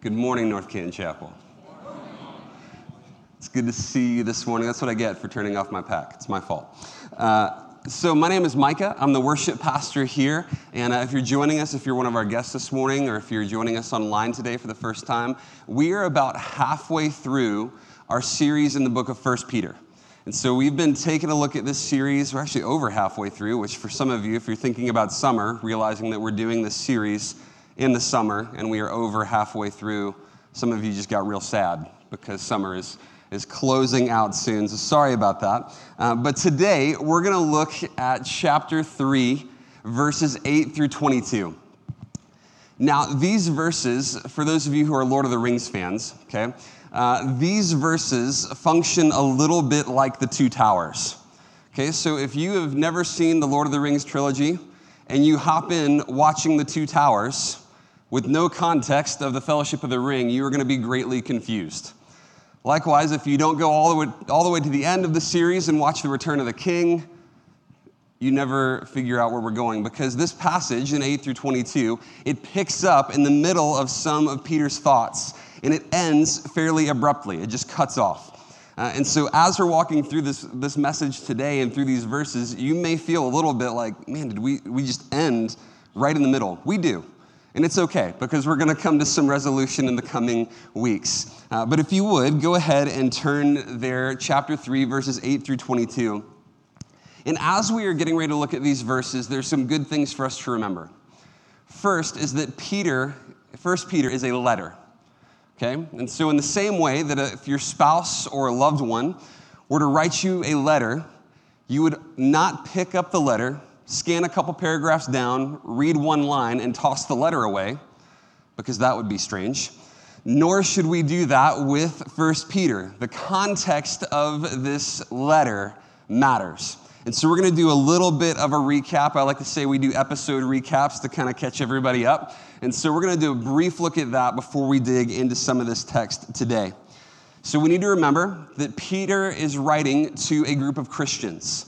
Good morning, North Canton Chapel. It's good to see you this morning. That's what I get for turning off my pack. It's my fault. Uh, so, my name is Micah. I'm the worship pastor here. And uh, if you're joining us, if you're one of our guests this morning, or if you're joining us online today for the first time, we are about halfway through our series in the book of First Peter. And so we've been taking a look at this series. We're actually over halfway through, which for some of you, if you're thinking about summer, realizing that we're doing this series in the summer and we are over halfway through. Some of you just got real sad because summer is, is closing out soon. So sorry about that. Uh, but today we're going to look at chapter 3, verses 8 through 22. Now, these verses, for those of you who are Lord of the Rings fans, okay, uh, these verses function a little bit like the two towers. Okay, so if you have never seen the Lord of the Rings trilogy and you hop in watching the two towers, with no context of the Fellowship of the Ring, you are going to be greatly confused. Likewise, if you don't go all the, way, all the way to the end of the series and watch The Return of the King, you never figure out where we're going because this passage in 8 through 22, it picks up in the middle of some of Peter's thoughts and it ends fairly abruptly. It just cuts off. Uh, and so, as we're walking through this, this message today and through these verses, you may feel a little bit like, man, did we, we just end right in the middle? We do. And it's okay because we're going to come to some resolution in the coming weeks. Uh, but if you would, go ahead and turn there, chapter 3, verses 8 through 22. And as we are getting ready to look at these verses, there's some good things for us to remember. First is that Peter, First Peter is a letter. Okay? And so, in the same way that if your spouse or a loved one were to write you a letter, you would not pick up the letter scan a couple paragraphs down, read one line, and toss the letter away, because that would be strange. Nor should we do that with 1 Peter. The context of this letter matters. And so we're going to do a little bit of a recap. I like to say we do episode recaps to kind of catch everybody up. And so we're going to do a brief look at that before we dig into some of this text today. So we need to remember that Peter is writing to a group of Christians.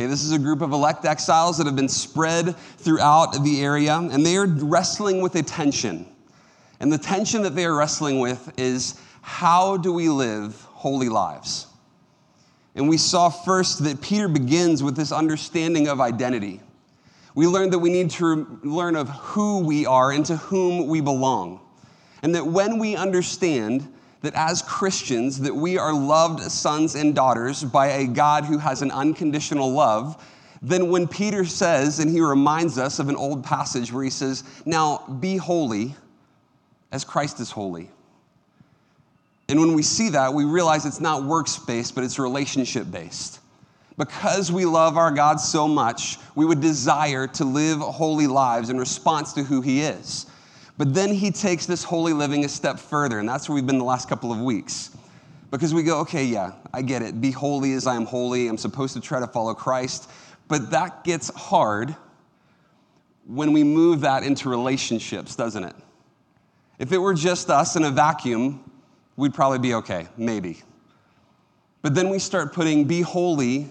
Okay, this is a group of elect exiles that have been spread throughout the area, and they are wrestling with a tension. And the tension that they are wrestling with is how do we live holy lives? And we saw first that Peter begins with this understanding of identity. We learned that we need to learn of who we are and to whom we belong. And that when we understand that as Christians that we are loved sons and daughters by a God who has an unconditional love, then when Peter says, and he reminds us of an old passage where he says, Now be holy as Christ is holy. And when we see that, we realize it's not works based, but it's relationship based. Because we love our God so much, we would desire to live holy lives in response to who he is. But then he takes this holy living a step further, and that's where we've been the last couple of weeks. Because we go, okay, yeah, I get it. Be holy as I am holy. I'm supposed to try to follow Christ. But that gets hard when we move that into relationships, doesn't it? If it were just us in a vacuum, we'd probably be okay, maybe. But then we start putting be holy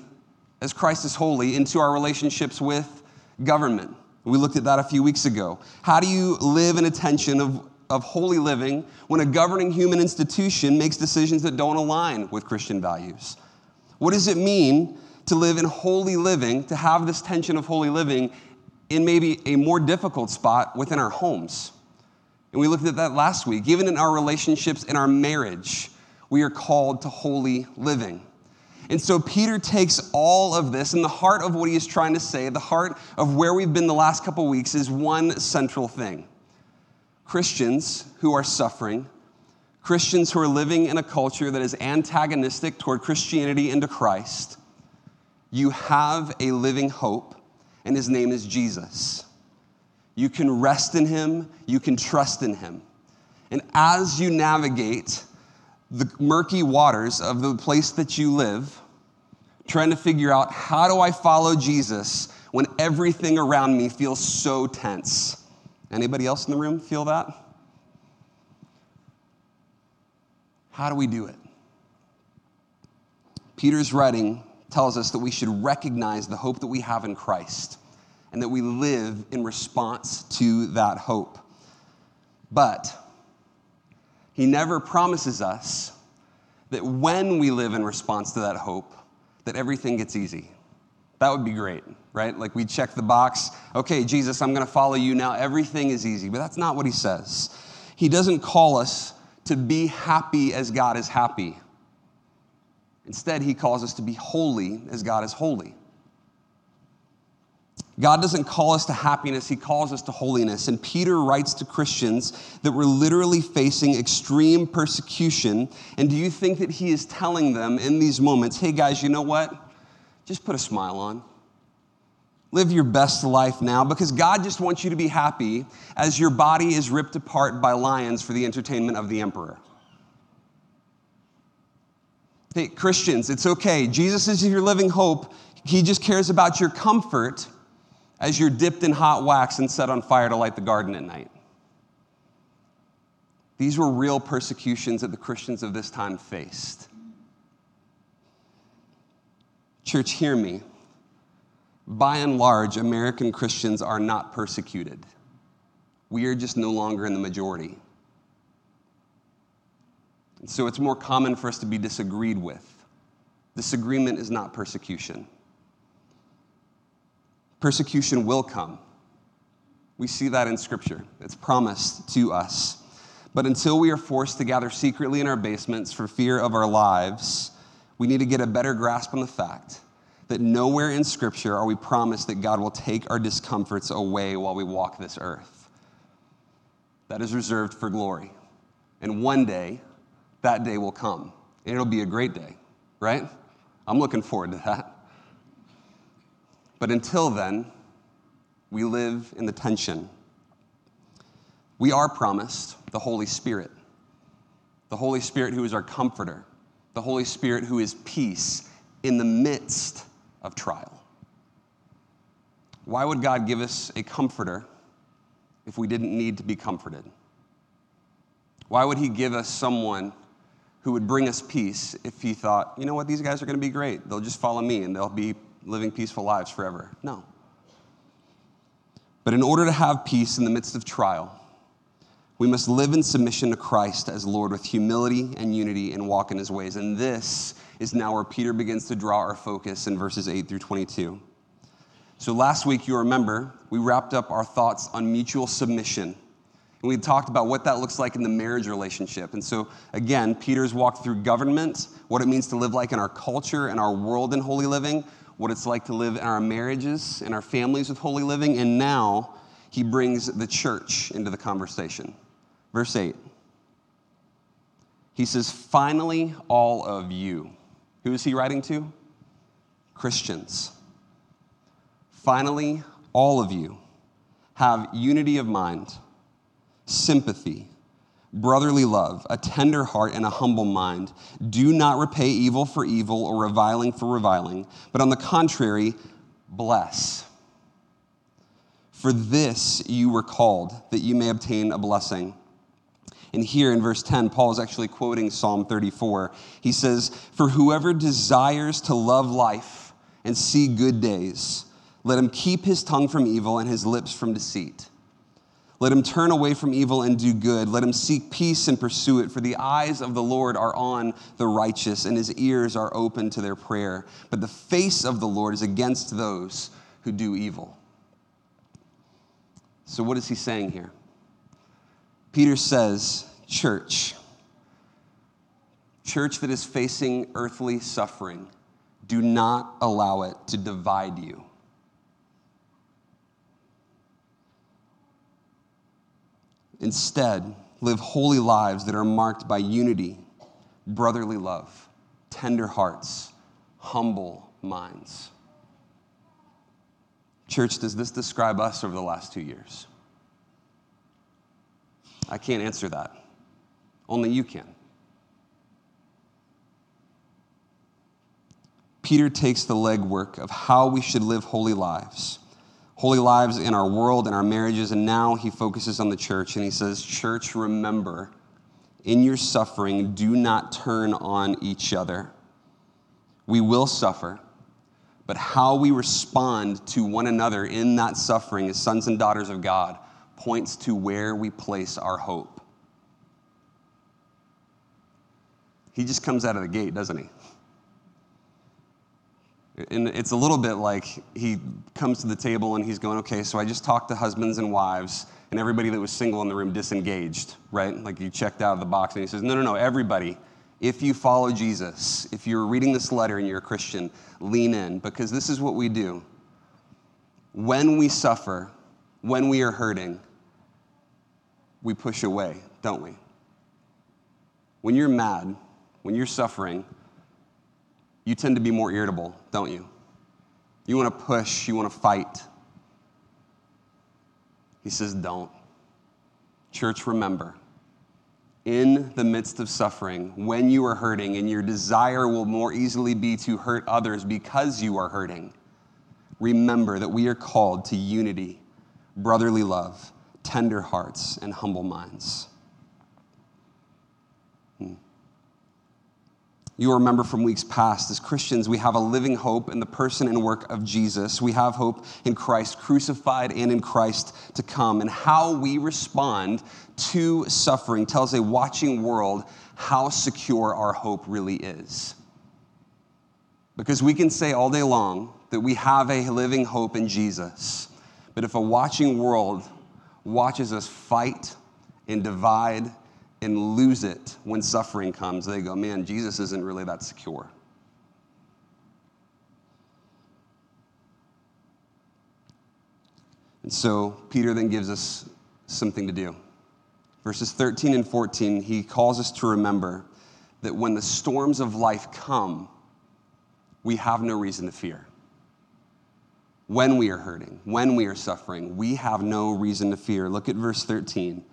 as Christ is holy into our relationships with government we looked at that a few weeks ago. How do you live in a tension of, of holy living when a governing human institution makes decisions that don't align with Christian values? What does it mean to live in holy living, to have this tension of holy living in maybe a more difficult spot within our homes? And we looked at that last week. Even in our relationships, in our marriage, we are called to holy living. And so Peter takes all of this, and the heart of what he is trying to say, the heart of where we've been the last couple weeks, is one central thing Christians who are suffering, Christians who are living in a culture that is antagonistic toward Christianity and to Christ, you have a living hope, and his name is Jesus. You can rest in Him, you can trust in Him. And as you navigate the murky waters of the place that you live, trying to figure out how do I follow Jesus when everything around me feels so tense. Anybody else in the room feel that? How do we do it? Peter's writing tells us that we should recognize the hope that we have in Christ and that we live in response to that hope. But he never promises us that when we live in response to that hope, that everything gets easy. That would be great, right? Like we check the box, okay, Jesus, I'm going to follow you now. Everything is easy. But that's not what he says. He doesn't call us to be happy as God is happy. Instead, he calls us to be holy as God is holy. God doesn't call us to happiness, He calls us to holiness. And Peter writes to Christians that were literally facing extreme persecution. And do you think that he is telling them in these moments, hey guys, you know what? Just put a smile on. Live your best life now because God just wants you to be happy as your body is ripped apart by lions for the entertainment of the emperor. Hey, Christians, it's okay. Jesus is your living hope. He just cares about your comfort as you're dipped in hot wax and set on fire to light the garden at night. These were real persecutions that the Christians of this time faced. Church, hear me. By and large, American Christians are not persecuted. We are just no longer in the majority. And so it's more common for us to be disagreed with. Disagreement is not persecution. Persecution will come. We see that in Scripture, it's promised to us. But until we are forced to gather secretly in our basements for fear of our lives, we need to get a better grasp on the fact that nowhere in Scripture are we promised that God will take our discomforts away while we walk this earth. That is reserved for glory. And one day, that day will come. And it'll be a great day, right? I'm looking forward to that. But until then, we live in the tension. We are promised the Holy Spirit, the Holy Spirit who is our comforter, the Holy Spirit who is peace in the midst of trial. Why would God give us a comforter if we didn't need to be comforted? Why would He give us someone who would bring us peace if He thought, you know what, these guys are going to be great. They'll just follow me and they'll be living peaceful lives forever. No. But in order to have peace in the midst of trial, we must live in submission to Christ as Lord with humility and unity and walk in his ways. And this is now where Peter begins to draw our focus in verses 8 through 22. So last week, you remember, we wrapped up our thoughts on mutual submission. And we talked about what that looks like in the marriage relationship. And so, again, Peter's walked through government, what it means to live like in our culture and our world in holy living, what it's like to live in our marriages and our families with holy living, and now he brings the church into the conversation. Verse 8. He says, Finally, all of you. Who is he writing to? Christians. Finally, all of you have unity of mind, sympathy brotherly love, a tender heart, and a humble mind. Do not repay evil for evil or reviling for reviling, but on the contrary, bless. For this you were called, that you may obtain a blessing. And here in verse 10, Paul is actually quoting Psalm 34. He says, For whoever desires to love life and see good days, let him keep his tongue from evil and his lips from deceit. Let him turn away from evil and do good. Let him seek peace and pursue it. For the eyes of the Lord are on the righteous, and his ears are open to their prayer. But the face of the Lord is against those who do evil. So, what is he saying here? Peter says, Church, church that is facing earthly suffering, do not allow it to divide you. Instead, live holy lives that are marked by unity, brotherly love, tender hearts, humble minds. Church, does this describe us over the last two years? I can't answer that. Only you can. Peter takes the legwork of how we should live holy lives, holy lives in our world and our marriages, and now he focuses on the church and he says, Church, remember, in your suffering, do not turn on each other. We will suffer, but how we respond to one another in that suffering as sons and daughters of God points to where we place our hope. He just comes out of the gate, doesn't he? And it's a little bit like he comes to the table and he's going, okay, so I just talked to husbands and wives, and everybody that was single in the room disengaged, right? Like you checked out of the box, and he says, no, no, no, everybody, if you follow Jesus, if you're reading this letter and you're a Christian, lean in, because this is what we do. When we suffer, when we are hurting, we push away, don't we? When you're mad, when you're suffering, you tend to be more irritable, don't you? You want to push, you want to fight. He says, don't. Church, remember, in the midst of suffering, when you are hurting, and your desire will more easily be to hurt others because you are hurting, remember that we are called to unity, brotherly love, tender hearts, and humble minds. You remember from weeks past, as Christians, we have a living hope in the person and work of Jesus. We have hope in Christ crucified and in Christ to come. And how we respond to suffering tells a watching world how secure our hope really is. Because we can say all day long that we have a living hope in Jesus. But if a watching world watches us fight and divide and lose it when suffering comes, they go, man, Jesus isn't really that secure. And so Peter then gives us something to do. Verses 13 and 14, he calls us to remember that when the storms of life come, we have no reason to fear. When we are hurting, when we are suffering, we have no reason to fear. Look at verse 13.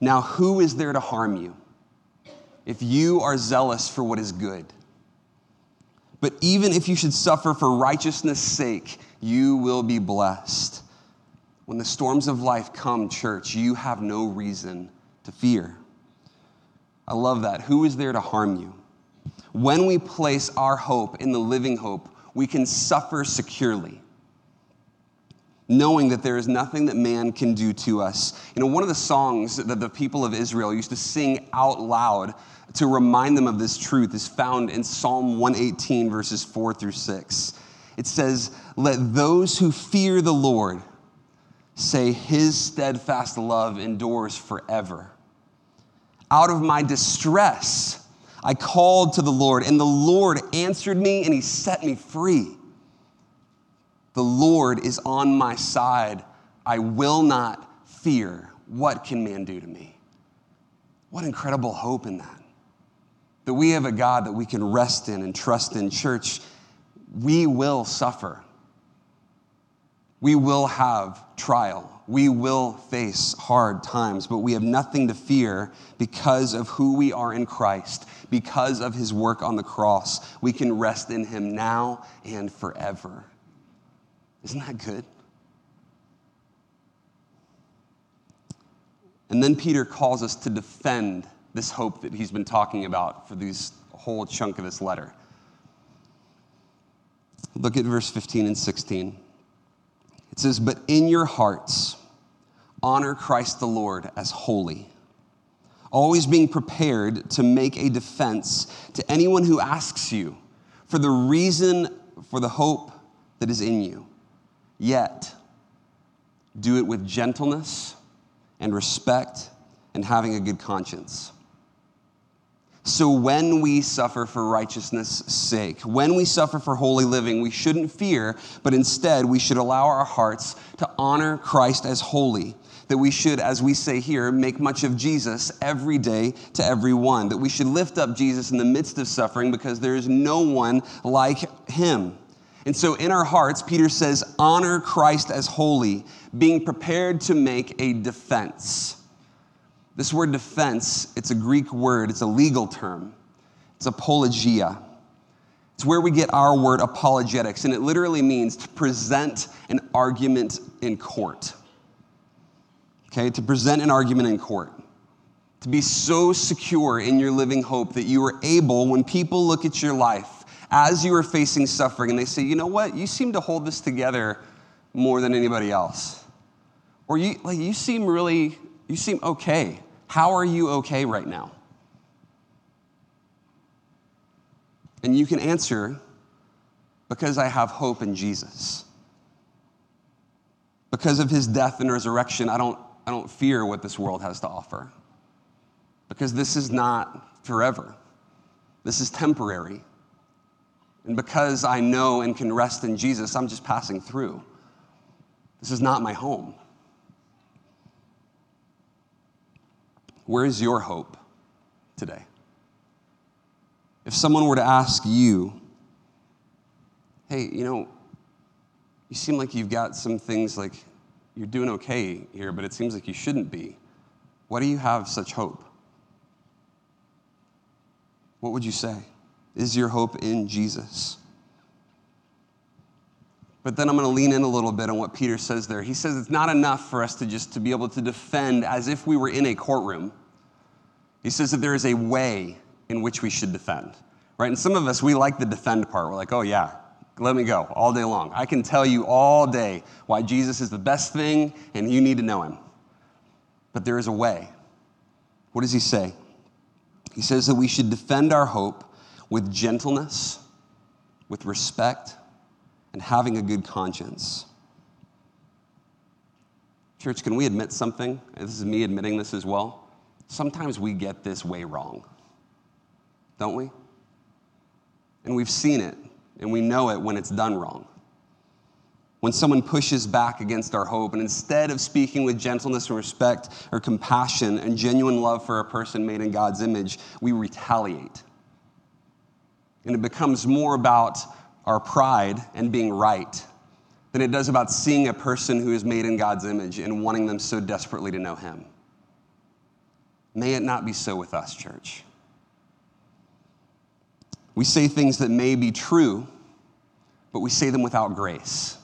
Now, who is there to harm you if you are zealous for what is good? But even if you should suffer for righteousness' sake, you will be blessed. When the storms of life come, church, you have no reason to fear. I love that. Who is there to harm you? When we place our hope in the living hope, we can suffer securely knowing that there is nothing that man can do to us. You know, one of the songs that the people of Israel used to sing out loud to remind them of this truth is found in Psalm 118, verses 4 through 6. It says, Let those who fear the Lord say, His steadfast love endures forever. Out of my distress, I called to the Lord, and the Lord answered me, and He set me free. The Lord is on my side. I will not fear. What can man do to me? What incredible hope in that. That we have a God that we can rest in and trust in. Church, we will suffer. We will have trial. We will face hard times, but we have nothing to fear because of who we are in Christ, because of his work on the cross. We can rest in him now and forever. Isn't that good? And then Peter calls us to defend this hope that he's been talking about for this whole chunk of this letter. Look at verse 15 and 16. It says, But in your hearts, honor Christ the Lord as holy, always being prepared to make a defense to anyone who asks you for the reason for the hope that is in you. Yet, do it with gentleness and respect and having a good conscience. So, when we suffer for righteousness' sake, when we suffer for holy living, we shouldn't fear, but instead we should allow our hearts to honor Christ as holy. That we should, as we say here, make much of Jesus every day to everyone. That we should lift up Jesus in the midst of suffering because there is no one like him. And so in our hearts, Peter says, honor Christ as holy, being prepared to make a defense. This word defense, it's a Greek word, it's a legal term. It's apologia. It's where we get our word apologetics, and it literally means to present an argument in court. Okay, to present an argument in court. To be so secure in your living hope that you are able, when people look at your life as you are facing suffering and they say, you know what, you seem to hold this together more than anybody else. Or you, like, you seem really, you seem okay. How are you okay right now? And you can answer, because I have hope in Jesus. Because of his death and resurrection, I don't, I don't fear what this world has to offer. Because this is not forever, this is temporary. And because I know and can rest in Jesus, I'm just passing through. This is not my home. Where is your hope today? If someone were to ask you, hey, you know, you seem like you've got some things like you're doing okay here, but it seems like you shouldn't be. Why do you have such hope? What would you say? Is your hope in Jesus? But then I'm going to lean in a little bit on what Peter says there. He says it's not enough for us to just to be able to defend as if we were in a courtroom. He says that there is a way in which we should defend. Right? And some of us, we like the defend part. We're like, oh, yeah, let me go all day long. I can tell you all day why Jesus is the best thing and you need to know him. But there is a way. What does he say? He says that we should defend our hope with gentleness, with respect, and having a good conscience. Church, can we admit something? This is me admitting this as well. Sometimes we get this way wrong don't we? And we've seen it, and we know it when it's done wrong. When someone pushes back against our hope, and instead of speaking with gentleness and respect or compassion and genuine love for a person made in God's image, we retaliate. And it becomes more about our pride and being right than it does about seeing a person who is made in God's image and wanting them so desperately to know Him. May it not be so with us, church. We say things that may be true, but we say them without grace.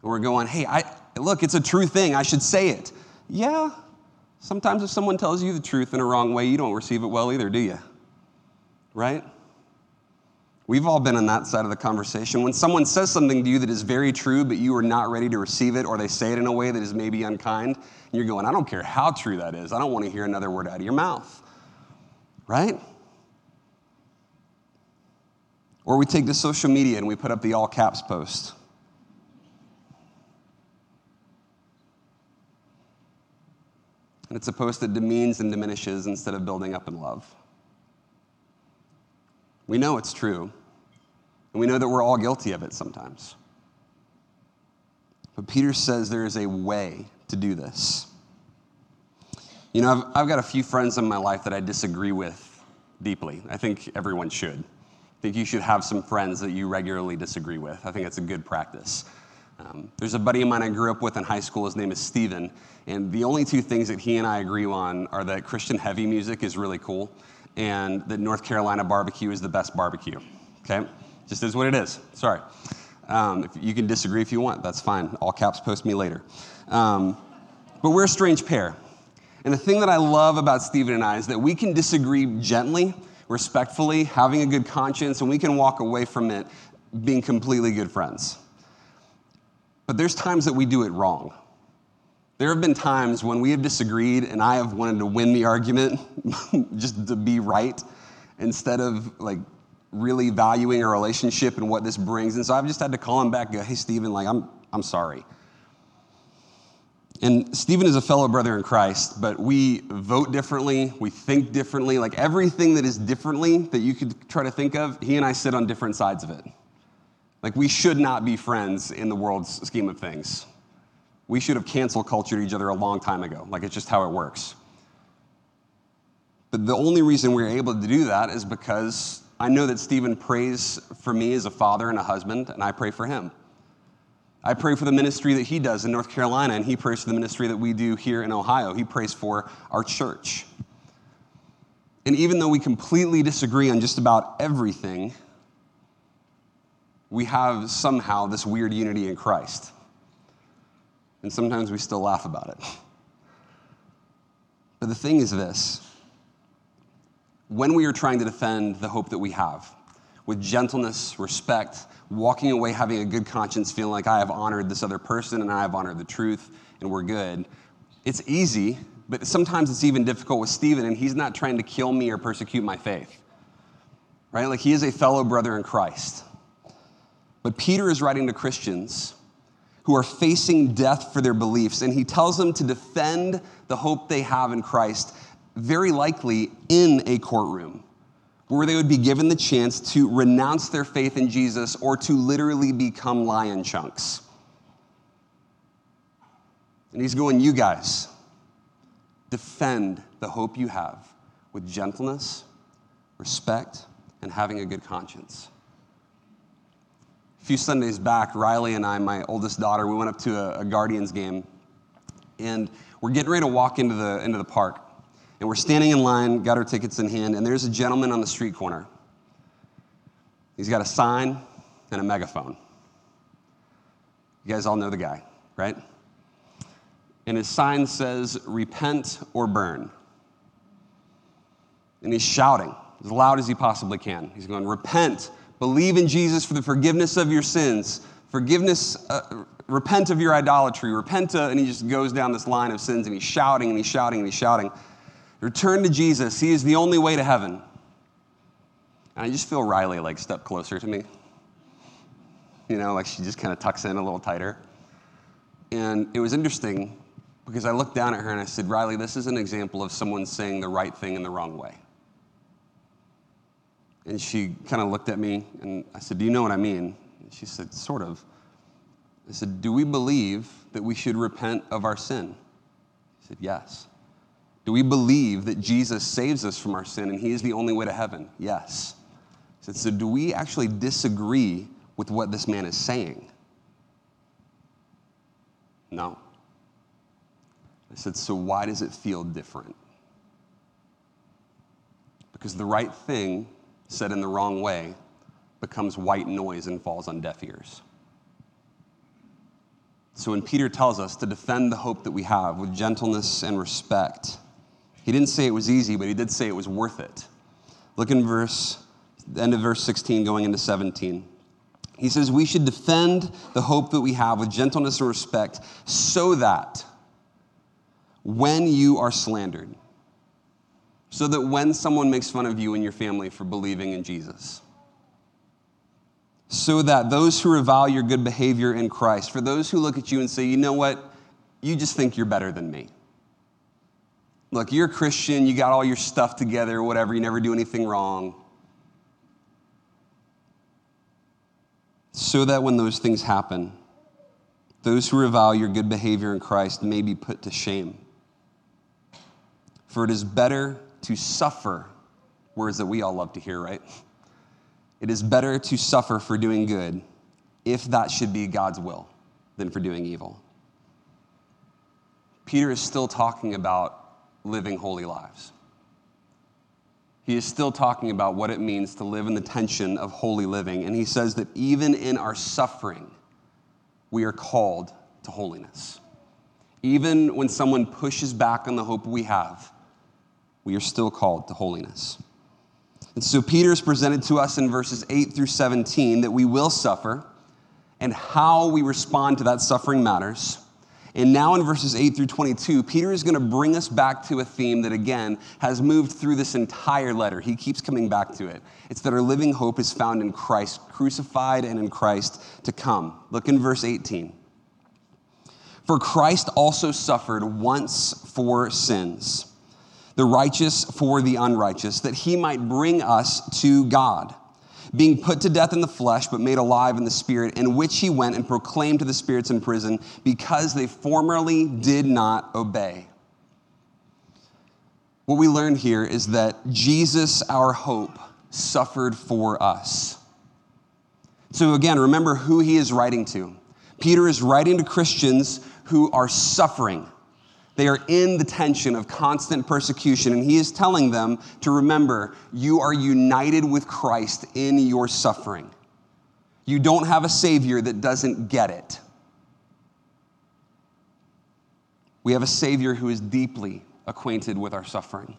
we're going, hey, I, look, it's a true thing. I should say it. Yeah, sometimes if someone tells you the truth in a wrong way, you don't receive it well either, do you? Right? We've all been on that side of the conversation. When someone says something to you that is very true, but you are not ready to receive it, or they say it in a way that is maybe unkind, and you're going, I don't care how true that is. I don't want to hear another word out of your mouth. Right? Or we take to social media and we put up the all caps post. And it's a post that demeans and diminishes instead of building up in love. We know it's true, and we know that we're all guilty of it sometimes. But Peter says there is a way to do this. You know, I've, I've got a few friends in my life that I disagree with deeply. I think everyone should I think you should have some friends that you regularly disagree with. I think it's a good practice. Um, there's a buddy of mine I grew up with in high school. His name is Steven. And the only two things that he and I agree on are that Christian heavy music is really cool and that North Carolina barbecue is the best barbecue. Okay? Just is what it is. Sorry. Um, you can disagree if you want. That's fine. All caps post me later. Um, but we're a strange pair. And the thing that I love about Steven and I is that we can disagree gently respectfully, having a good conscience, and we can walk away from it being completely good friends. But there's times that we do it wrong. There have been times when we have disagreed and I have wanted to win the argument just to be right instead of like really valuing a relationship and what this brings. And so I've just had to call him back, go, hey, Stephen, like, I'm, I'm sorry. And Stephen is a fellow brother in Christ, but we vote differently, we think differently. Like everything that is differently that you could try to think of, he and I sit on different sides of it. Like we should not be friends in the world's scheme of things. We should have canceled cultured each other a long time ago. Like it's just how it works. But the only reason we're able to do that is because I know that Stephen prays for me as a father and a husband, and I pray for him. I pray for the ministry that he does in North Carolina, and he prays for the ministry that we do here in Ohio. He prays for our church. And even though we completely disagree on just about everything, we have somehow this weird unity in Christ. And sometimes we still laugh about it. But the thing is this when we are trying to defend the hope that we have with gentleness, respect, walking away having a good conscience, feeling like I have honored this other person and I have honored the truth and we're good, it's easy, but sometimes it's even difficult with Stephen, and he's not trying to kill me or persecute my faith. Right? Like he is a fellow brother in Christ. But Peter is writing to Christians who are facing death for their beliefs, and he tells them to defend the hope they have in Christ, very likely in a courtroom, where they would be given the chance to renounce their faith in Jesus or to literally become lion chunks. And he's going, You guys, defend the hope you have with gentleness, respect, and having a good conscience. A few Sundays back, Riley and I, my oldest daughter, we went up to a, a Guardians game, and we're getting ready to walk into the, into the park. And we're standing in line, got our tickets in hand, and there's a gentleman on the street corner. He's got a sign and a megaphone. You guys all know the guy, right? And his sign says, Repent or burn. And he's shouting as loud as he possibly can. He's going, Repent Believe in Jesus for the forgiveness of your sins. Forgiveness, uh, repent of your idolatry. Repent, uh, and he just goes down this line of sins and he's shouting and he's shouting and he's shouting. Return to Jesus. He is the only way to heaven. And I just feel Riley like step closer to me. You know, like she just kind of tucks in a little tighter. And it was interesting because I looked down at her and I said, Riley, this is an example of someone saying the right thing in the wrong way. And she kind of looked at me and I said, Do you know what I mean? And she said, Sort of. I said, Do we believe that we should repent of our sin? She said, Yes. Do we believe that Jesus saves us from our sin and he is the only way to heaven? Yes. So do we actually disagree with what this man is saying? No. I said, So why does it feel different? Because the right thing said in the wrong way becomes white noise and falls on deaf ears. So when Peter tells us to defend the hope that we have with gentleness and respect, he didn't say it was easy, but he did say it was worth it. Look in verse, the end of verse 16 going into 17. He says, We should defend the hope that we have with gentleness and respect so that when you are slandered, so that when someone makes fun of you and your family for believing in Jesus, so that those who revile your good behavior in Christ, for those who look at you and say, you know what, you just think you're better than me. Look, you're a Christian, you got all your stuff together, whatever, you never do anything wrong. So that when those things happen, those who revile your good behavior in Christ may be put to shame. For it is better to suffer, words that we all love to hear, right? It is better to suffer for doing good, if that should be God's will, than for doing evil. Peter is still talking about living holy lives. He is still talking about what it means to live in the tension of holy living. And he says that even in our suffering, we are called to holiness. Even when someone pushes back on the hope we have, we are still called to holiness. And so Peter is presented to us in verses 8 through 17 that we will suffer and how we respond to that suffering matters. And now in verses 8 through 22, Peter is going to bring us back to a theme that, again, has moved through this entire letter. He keeps coming back to it. It's that our living hope is found in Christ, crucified and in Christ to come. Look in verse 18. For Christ also suffered once for sins the righteous for the unrighteous, that he might bring us to God, being put to death in the flesh, but made alive in the spirit, in which he went and proclaimed to the spirits in prison, because they formerly did not obey. What we learn here is that Jesus, our hope, suffered for us. So, again, remember who he is writing to. Peter is writing to Christians who are suffering. They are in the tension of constant persecution, and he is telling them to remember you are united with Christ in your suffering. You don't have a Savior that doesn't get it. We have a Savior who is deeply acquainted with our suffering.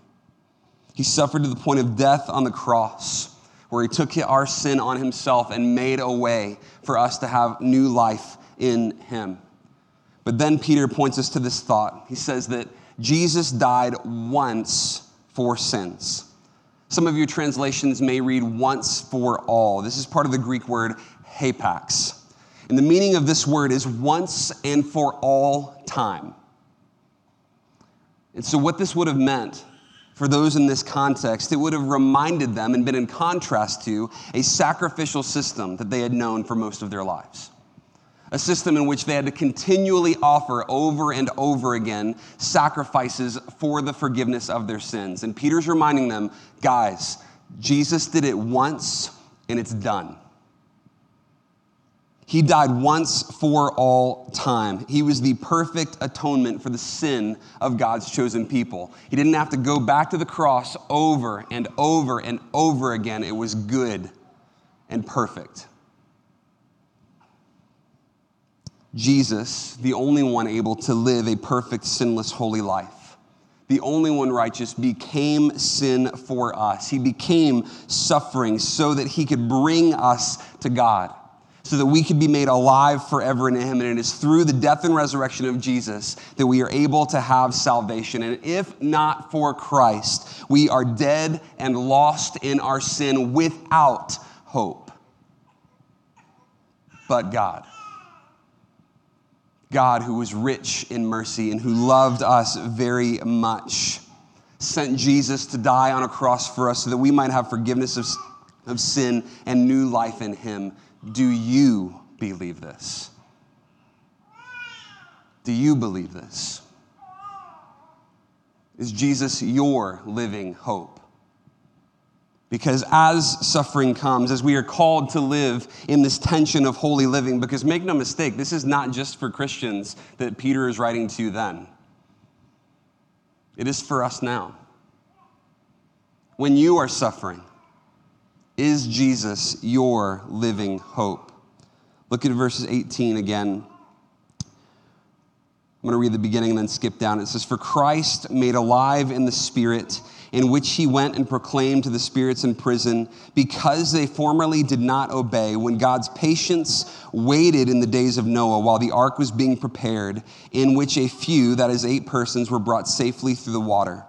He suffered to the point of death on the cross, where he took our sin on himself and made a way for us to have new life in him. But then Peter points us to this thought. He says that Jesus died once for sins. Some of your translations may read once for all. This is part of the Greek word hapax. And the meaning of this word is once and for all time. And so, what this would have meant for those in this context, it would have reminded them and been in contrast to a sacrificial system that they had known for most of their lives. A system in which they had to continually offer over and over again sacrifices for the forgiveness of their sins. And Peter's reminding them, guys, Jesus did it once and it's done. He died once for all time. He was the perfect atonement for the sin of God's chosen people. He didn't have to go back to the cross over and over and over again. It was good and perfect. Jesus, the only one able to live a perfect, sinless, holy life, the only one righteous, became sin for us. He became suffering so that he could bring us to God so that we could be made alive forever in Him. And it is through the death and resurrection of Jesus that we are able to have salvation. And if not for Christ, we are dead and lost in our sin without hope. But God. God, who was rich in mercy and who loved us very much, sent Jesus to die on a cross for us so that we might have forgiveness of, of sin and new life in Him. Do you believe this? Do you believe this? Is Jesus your living hope? Because as suffering comes, as we are called to live in this tension of holy living, because make no mistake, this is not just for Christians that Peter is writing to then. It is for us now. When you are suffering, is Jesus your living hope? Look at verses 18 again. I'm going to read the beginning and then skip down. It says, For Christ made alive in the Spirit, in which he went and proclaimed to the spirits in prison, because they formerly did not obey, when God's patience waited in the days of Noah while the ark was being prepared, in which a few, that is, eight persons, were brought safely through the water.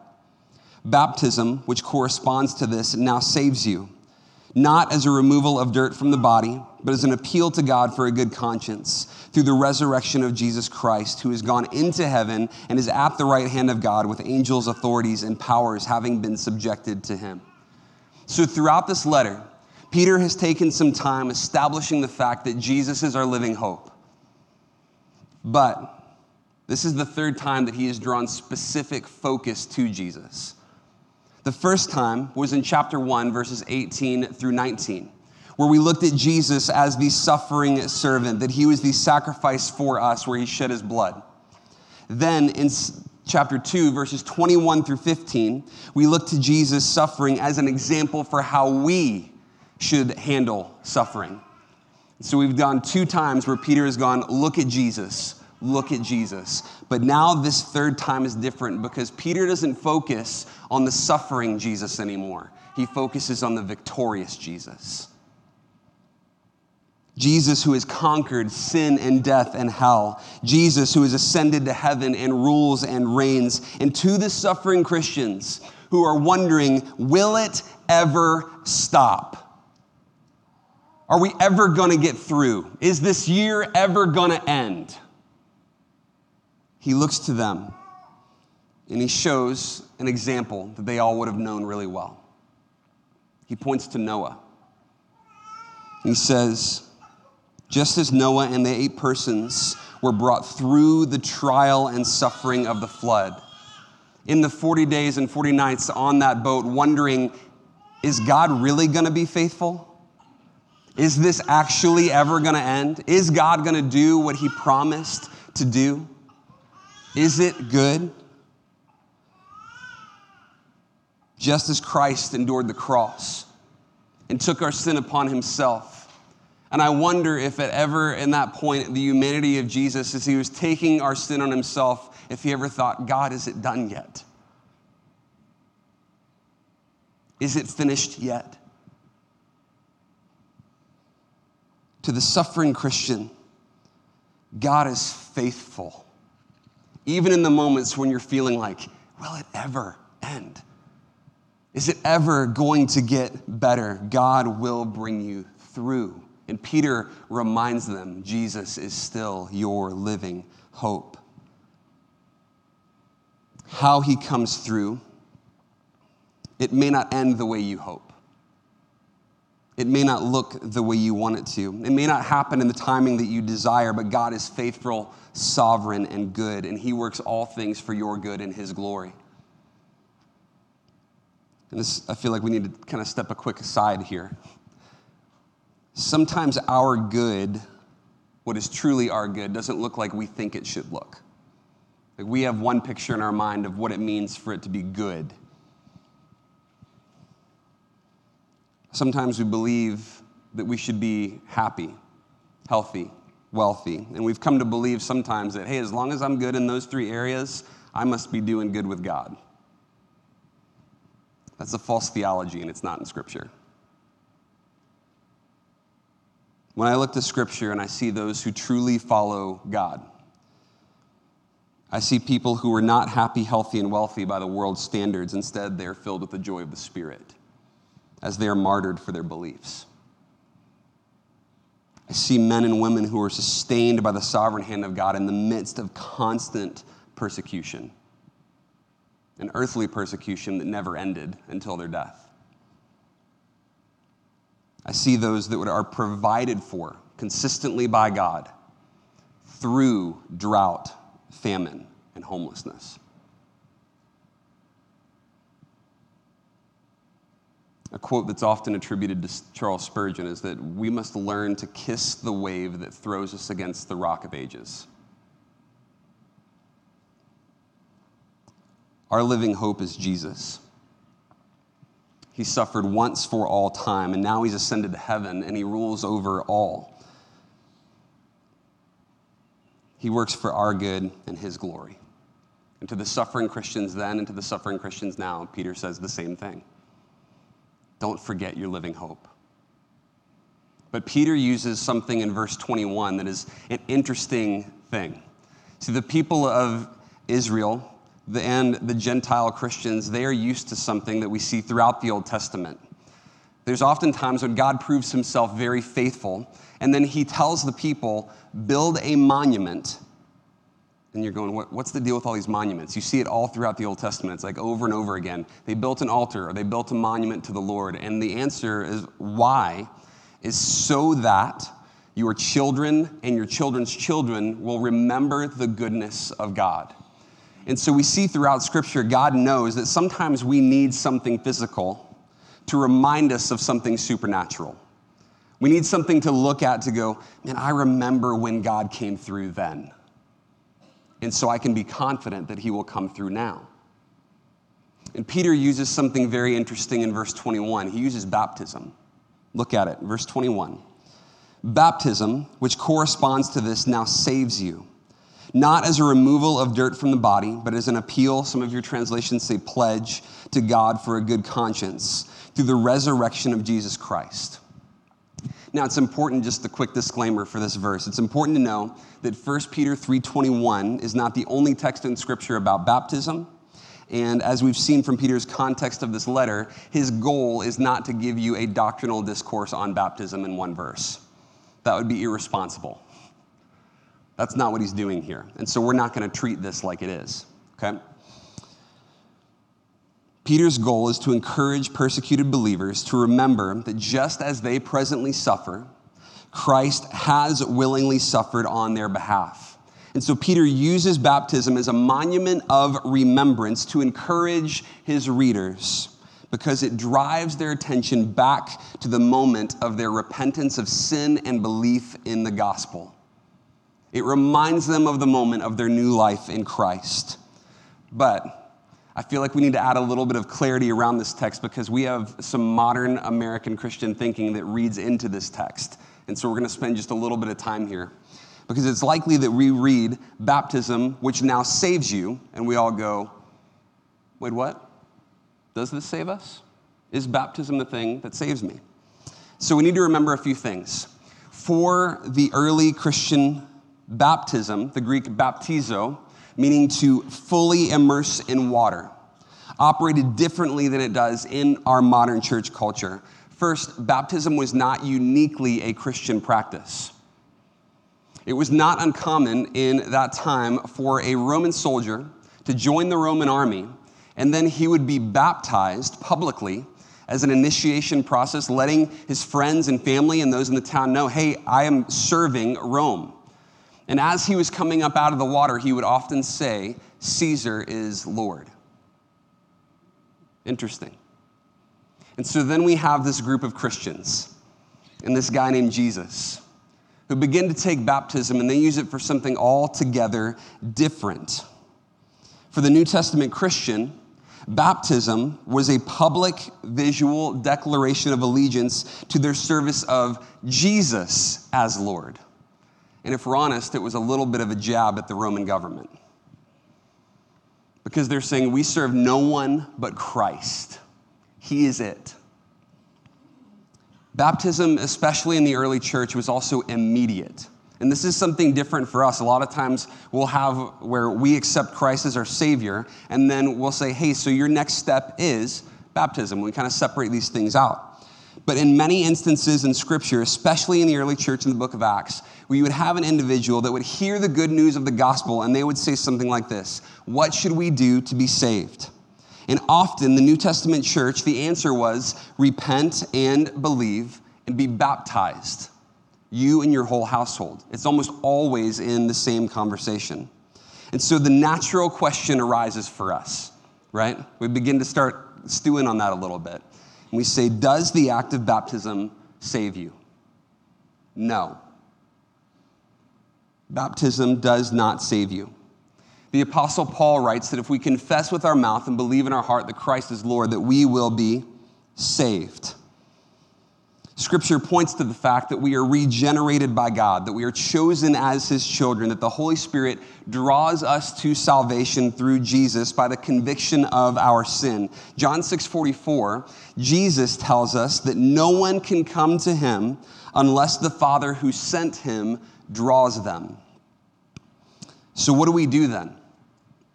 Baptism, which corresponds to this, now saves you not as a removal of dirt from the body, but as an appeal to God for a good conscience through the resurrection of Jesus Christ, who has gone into heaven and is at the right hand of God with angels, authorities, and powers having been subjected to him. So, throughout this letter, Peter has taken some time establishing the fact that Jesus is our living hope. But this is the third time that he has drawn specific focus to Jesus. The first time was in chapter 1, verses 18 through 19, where we looked at Jesus as the suffering servant, that he was the sacrifice for us, where he shed his blood. Then in chapter 2, verses 21 through 15, we look to Jesus' suffering as an example for how we should handle suffering. So we've gone two times where Peter has gone, Look at Jesus look at Jesus. But now this third time is different because Peter doesn't focus on the suffering Jesus anymore, he focuses on the victorious Jesus. Jesus, who has conquered sin and death and hell. Jesus, who has ascended to heaven and rules and reigns. And to the suffering Christians who are wondering, will it ever stop? Are we ever going to get through? Is this year ever going to end? he looks to them and he shows an example that they all would have known really well. He points to Noah. He says, just as Noah and the eight persons were brought through the trial and suffering of the flood, in the 40 days and 40 nights on that boat, wondering, is God really going to be faithful? Is this actually ever going to end? Is God going to do what he promised to do? Is it good? Just as Christ endured the cross and took our sin upon himself. And I wonder if at ever in that point, the humanity of Jesus, as he was taking our sin on himself, if he ever thought, God, is it done yet? Is it finished yet? To the suffering Christian, God is faithful. Even in the moments when you're feeling like, will it ever end? Is it ever going to get better? God will bring you through. And Peter reminds them Jesus is still your living hope. How he comes through, it may not end the way you hope. It may not look the way you want it to. It may not happen in the timing that you desire, but God is faithful, sovereign, and good, and He works all things for your good and His glory. And this, I feel like we need to kind of step a quick aside here. Sometimes our good, what is truly our good, doesn't look like we think it should look. Like we have one picture in our mind of what it means for it to be good. Sometimes we believe that we should be happy, healthy, wealthy. And we've come to believe sometimes that, hey, as long as I'm good in those three areas, I must be doing good with God. That's a false theology, and it's not in Scripture. When I look to Scripture and I see those who truly follow God, I see people who are not happy, healthy, and wealthy by the world's standards. Instead, they are filled with the joy of the Spirit as they are martyred for their beliefs. I see men and women who are sustained by the sovereign hand of God in the midst of constant persecution an earthly persecution that never ended until their death. I see those that are provided for consistently by God through drought, famine, and homelessness. A quote that's often attributed to Charles Spurgeon is that we must learn to kiss the wave that throws us against the rock of ages. Our living hope is Jesus. He suffered once for all time, and now he's ascended to heaven and he rules over all. He works for our good and his glory. And to the suffering Christians then and to the suffering Christians now, Peter says the same thing. Don't forget your living hope. But Peter uses something in verse 21 that is an interesting thing. See, the people of Israel and the Gentile Christians, they are used to something that we see throughout the Old Testament. There's often times when God proves himself very faithful, and then he tells the people, build a monument. And you're going, what, what's the deal with all these monuments? You see it all throughout the Old Testament. It's like over and over again. They built an altar or they built a monument to the Lord. And the answer is why? Is so that your children and your children's children will remember the goodness of God. And so we see throughout Scripture, God knows that sometimes we need something physical to remind us of something supernatural. We need something to look at to go, man, I remember when God came through then. And so I can be confident that He will come through now. And Peter uses something very interesting in verse 21. He uses baptism. Look at it, verse 21. Baptism, which corresponds to this, now saves you not as a removal of dirt from the body, but as an appeal, some of your translations say pledge to God for a good conscience through the resurrection of Jesus Christ. Now it's important just a quick disclaimer for this verse. It's important to know that 1 Peter 3:21 is not the only text in scripture about baptism. And as we've seen from Peter's context of this letter, his goal is not to give you a doctrinal discourse on baptism in one verse. That would be irresponsible. That's not what he's doing here. And so we're not going to treat this like it is, okay? Peter's goal is to encourage persecuted believers to remember that just as they presently suffer, Christ has willingly suffered on their behalf. And so Peter uses baptism as a monument of remembrance to encourage his readers because it drives their attention back to the moment of their repentance of sin and belief in the gospel. It reminds them of the moment of their new life in Christ. But I feel like we need to add a little bit of clarity around this text because we have some modern American Christian thinking that reads into this text. And so we're going to spend just a little bit of time here because it's likely that we read baptism, which now saves you, and we all go, wait, what? Does this save us? Is baptism the thing that saves me? So we need to remember a few things. For the early Christian baptism, the Greek baptizo, meaning to fully immerse in water, operated differently than it does in our modern church culture. First, baptism was not uniquely a Christian practice. It was not uncommon in that time for a Roman soldier to join the Roman army, and then he would be baptized publicly as an initiation process, letting his friends and family and those in the town know hey, I am serving Rome. And as he was coming up out of the water, he would often say, Caesar is Lord. Interesting. And so then we have this group of Christians and this guy named Jesus who begin to take baptism and they use it for something altogether different. For the New Testament Christian, baptism was a public visual declaration of allegiance to their service of Jesus as Lord. And if we're honest, it was a little bit of a jab at the Roman government. Because they're saying, we serve no one but Christ. He is it. Baptism, especially in the early church, was also immediate. And this is something different for us. A lot of times we'll have where we accept Christ as our Savior, and then we'll say, hey, so your next step is baptism. We kind of separate these things out. But in many instances in Scripture, especially in the early church in the book of Acts, where you would have an individual that would hear the good news of the gospel and they would say something like this What should we do to be saved? And often the New Testament church, the answer was repent and believe and be baptized, you and your whole household. It's almost always in the same conversation. And so the natural question arises for us, right? We begin to start stewing on that a little bit. And we say, Does the act of baptism save you? No. Baptism does not save you. The Apostle Paul writes that if we confess with our mouth and believe in our heart that Christ is Lord, that we will be saved. Scripture points to the fact that we are regenerated by God, that we are chosen as His children, that the Holy Spirit draws us to salvation through Jesus by the conviction of our sin. John 6 44, Jesus tells us that no one can come to Him unless the Father who sent Him draws them. So, what do we do then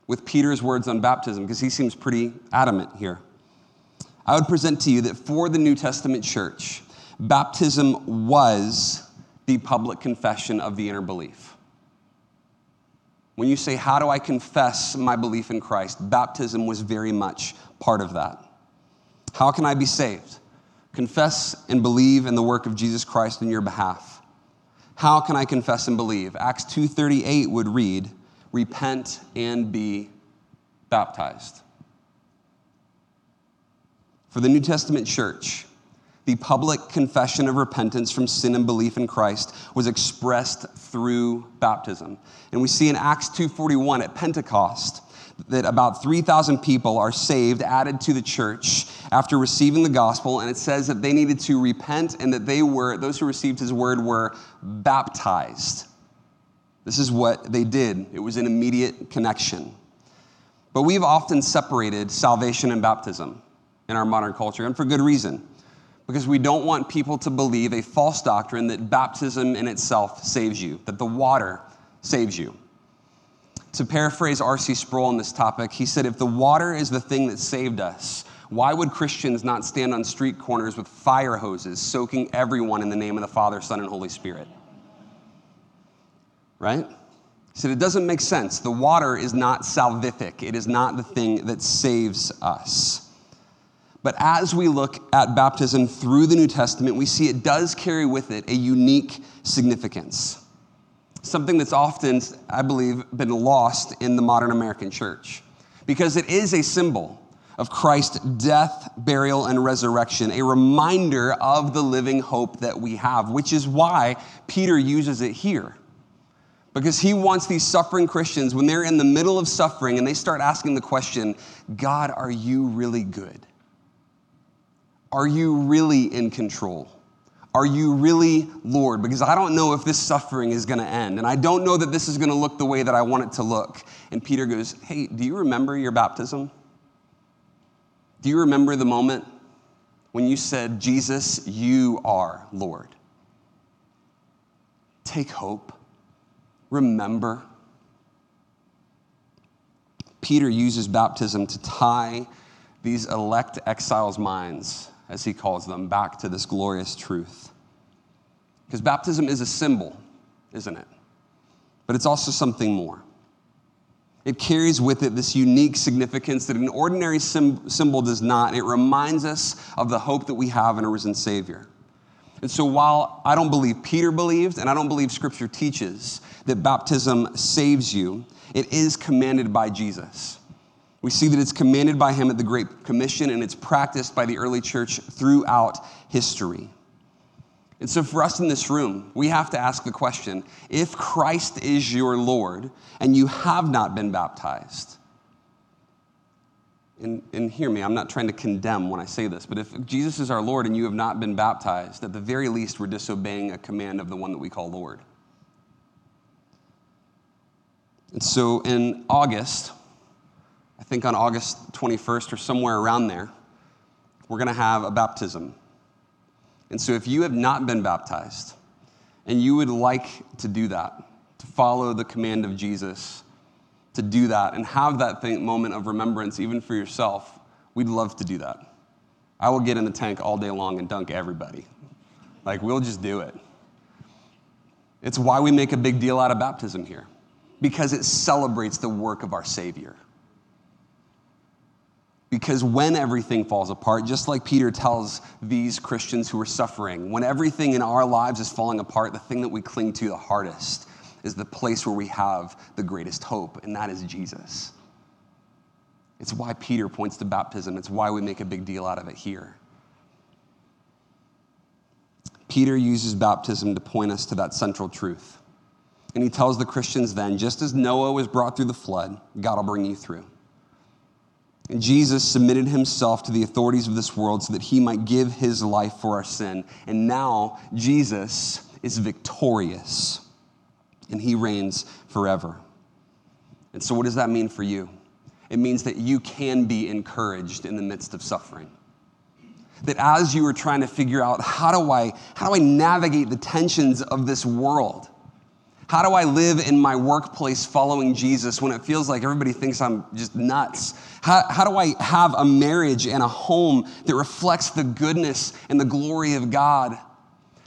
with Peter's words on baptism? Because he seems pretty adamant here. I would present to you that for the New Testament church, baptism was the public confession of the inner belief. When you say, How do I confess my belief in Christ? Baptism was very much part of that. How can I be saved? Confess and believe in the work of Jesus Christ in your behalf. How can I confess and believe? Acts 2:38 would read, "Repent and be baptized." For the New Testament church, the public confession of repentance from sin and belief in Christ was expressed through baptism. And we see in Acts 2:41 at Pentecost that about 3,000 people are saved, added to the church after receiving the gospel. And it says that they needed to repent and that they were, those who received his word were baptized. This is what they did, it was an immediate connection. But we've often separated salvation and baptism in our modern culture, and for good reason. Because we don't want people to believe a false doctrine that baptism in itself saves you, that the water saves you. To paraphrase R.C. Sproul on this topic, he said, If the water is the thing that saved us, why would Christians not stand on street corners with fire hoses, soaking everyone in the name of the Father, Son, and Holy Spirit? Right? He said, It doesn't make sense. The water is not salvific, it is not the thing that saves us. But as we look at baptism through the New Testament, we see it does carry with it a unique significance something that's often, I believe, been lost in the modern American church because it is a symbol of Christ's death, burial, and resurrection, a reminder of the living hope that we have, which is why Peter uses it here. Because he wants these suffering Christians, when they're in the middle of suffering and they start asking the question, God, are you really good? Are you really in control? Are you really Lord? Because I don't know if this suffering is going to end. And I don't know that this is going to look the way that I want it to look. And Peter goes, Hey, do you remember your baptism? Do you remember the moment when you said, Jesus, you are Lord? Take hope. Remember. Peter uses baptism to tie these elect exiles' minds as he calls them, back to this glorious truth. Because baptism is a symbol, isn't it? But it's also something more. It carries with it this unique significance that an ordinary symbol does not. It reminds us of the hope that we have in a risen Savior. And so, while I don't believe Peter believed, and I don't believe Scripture teaches that baptism saves you, it is commanded by Jesus. We see that it's commanded by him at the Great Commission and it's practiced by the early church throughout history. And so, for us in this room, we have to ask the question if Christ is your Lord and you have not been baptized, and, and hear me, I'm not trying to condemn when I say this, but if Jesus is our Lord and you have not been baptized, at the very least, we're disobeying a command of the one that we call Lord. And so, in August, I think on August 21st or somewhere around there, we're going to have a baptism. And so if you have not been baptized and you would like to do that, to follow the command of Jesus, to do that and have that thing, moment of remembrance even for yourself, we'd love to do that. I will get in the tank all day long and dunk everybody. Like, we'll just do it. It's why we make a big deal out of baptism here, because it celebrates the work of our Savior. Because when everything falls apart, just like Peter tells these Christians who are suffering, when everything in our lives is falling apart, the thing that we cling to the hardest is the place where we have the greatest hope, and that is Jesus. It's why Peter points to baptism, it's why we make a big deal out of it here. Peter uses baptism to point us to that central truth. And he tells the Christians then, just as Noah was brought through the flood, God will bring you through. Jesus submitted himself to the authorities of this world so that he might give his life for our sin. And now Jesus is victorious and he reigns forever. And so, what does that mean for you? It means that you can be encouraged in the midst of suffering. That as you are trying to figure out how do I, how do I navigate the tensions of this world? How do I live in my workplace following Jesus when it feels like everybody thinks I'm just nuts? How, how do I have a marriage and a home that reflects the goodness and the glory of God?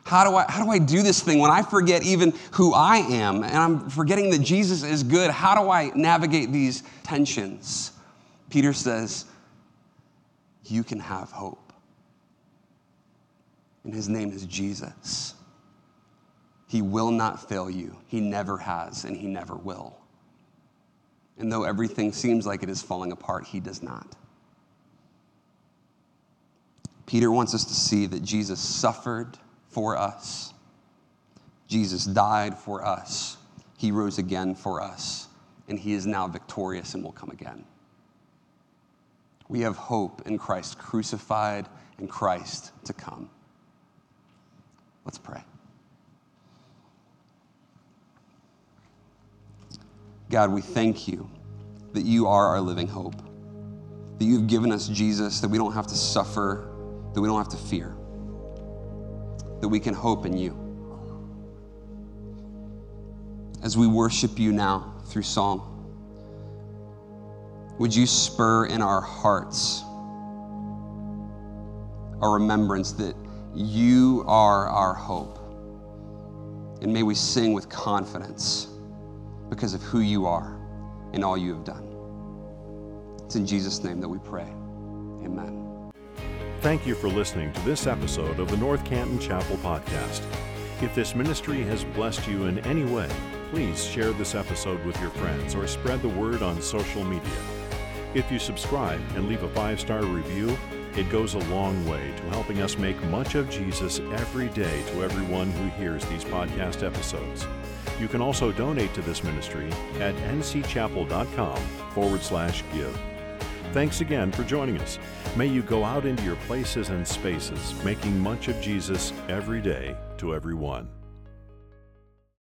How do, I, how do I do this thing when I forget even who I am and I'm forgetting that Jesus is good? How do I navigate these tensions? Peter says, You can have hope. And his name is Jesus. He will not fail you. He never has, and He never will. And though everything seems like it is falling apart, He does not. Peter wants us to see that Jesus suffered for us, Jesus died for us, He rose again for us, and He is now victorious and will come again. We have hope in Christ crucified and Christ to come. Let's pray. God, we thank you that you are our living hope, that you've given us Jesus, that we don't have to suffer, that we don't have to fear, that we can hope in you. As we worship you now through song, would you spur in our hearts a remembrance that you are our hope? And may we sing with confidence because of who you are and all you have done. It's in Jesus' name that we pray. Amen. Thank you for listening to this episode of the North Canton Chapel Podcast. If this ministry has blessed you in any way, please share this episode with your friends or spread the word on social media. If you subscribe and leave a five star review, it goes a long way to helping us make much of Jesus every day to everyone who hears these podcast episodes. You can also donate to this ministry at ncchapel.com forward slash give. Thanks again for joining us. May you go out into your places and spaces, making much of Jesus every day to everyone.